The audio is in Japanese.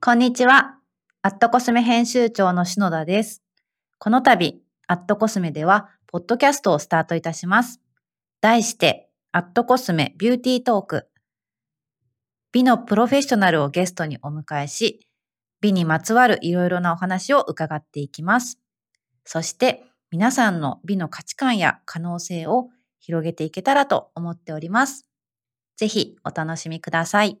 こんにちは。アットコスメ編集長の篠田です。この度、アットコスメでは、ポッドキャストをスタートいたします。題して、アットコスメビューティートーク。美のプロフェッショナルをゲストにお迎えし、美にまつわるいろいろなお話を伺っていきます。そして、皆さんの美の価値観や可能性を広げていけたらと思っております。ぜひお楽しみください。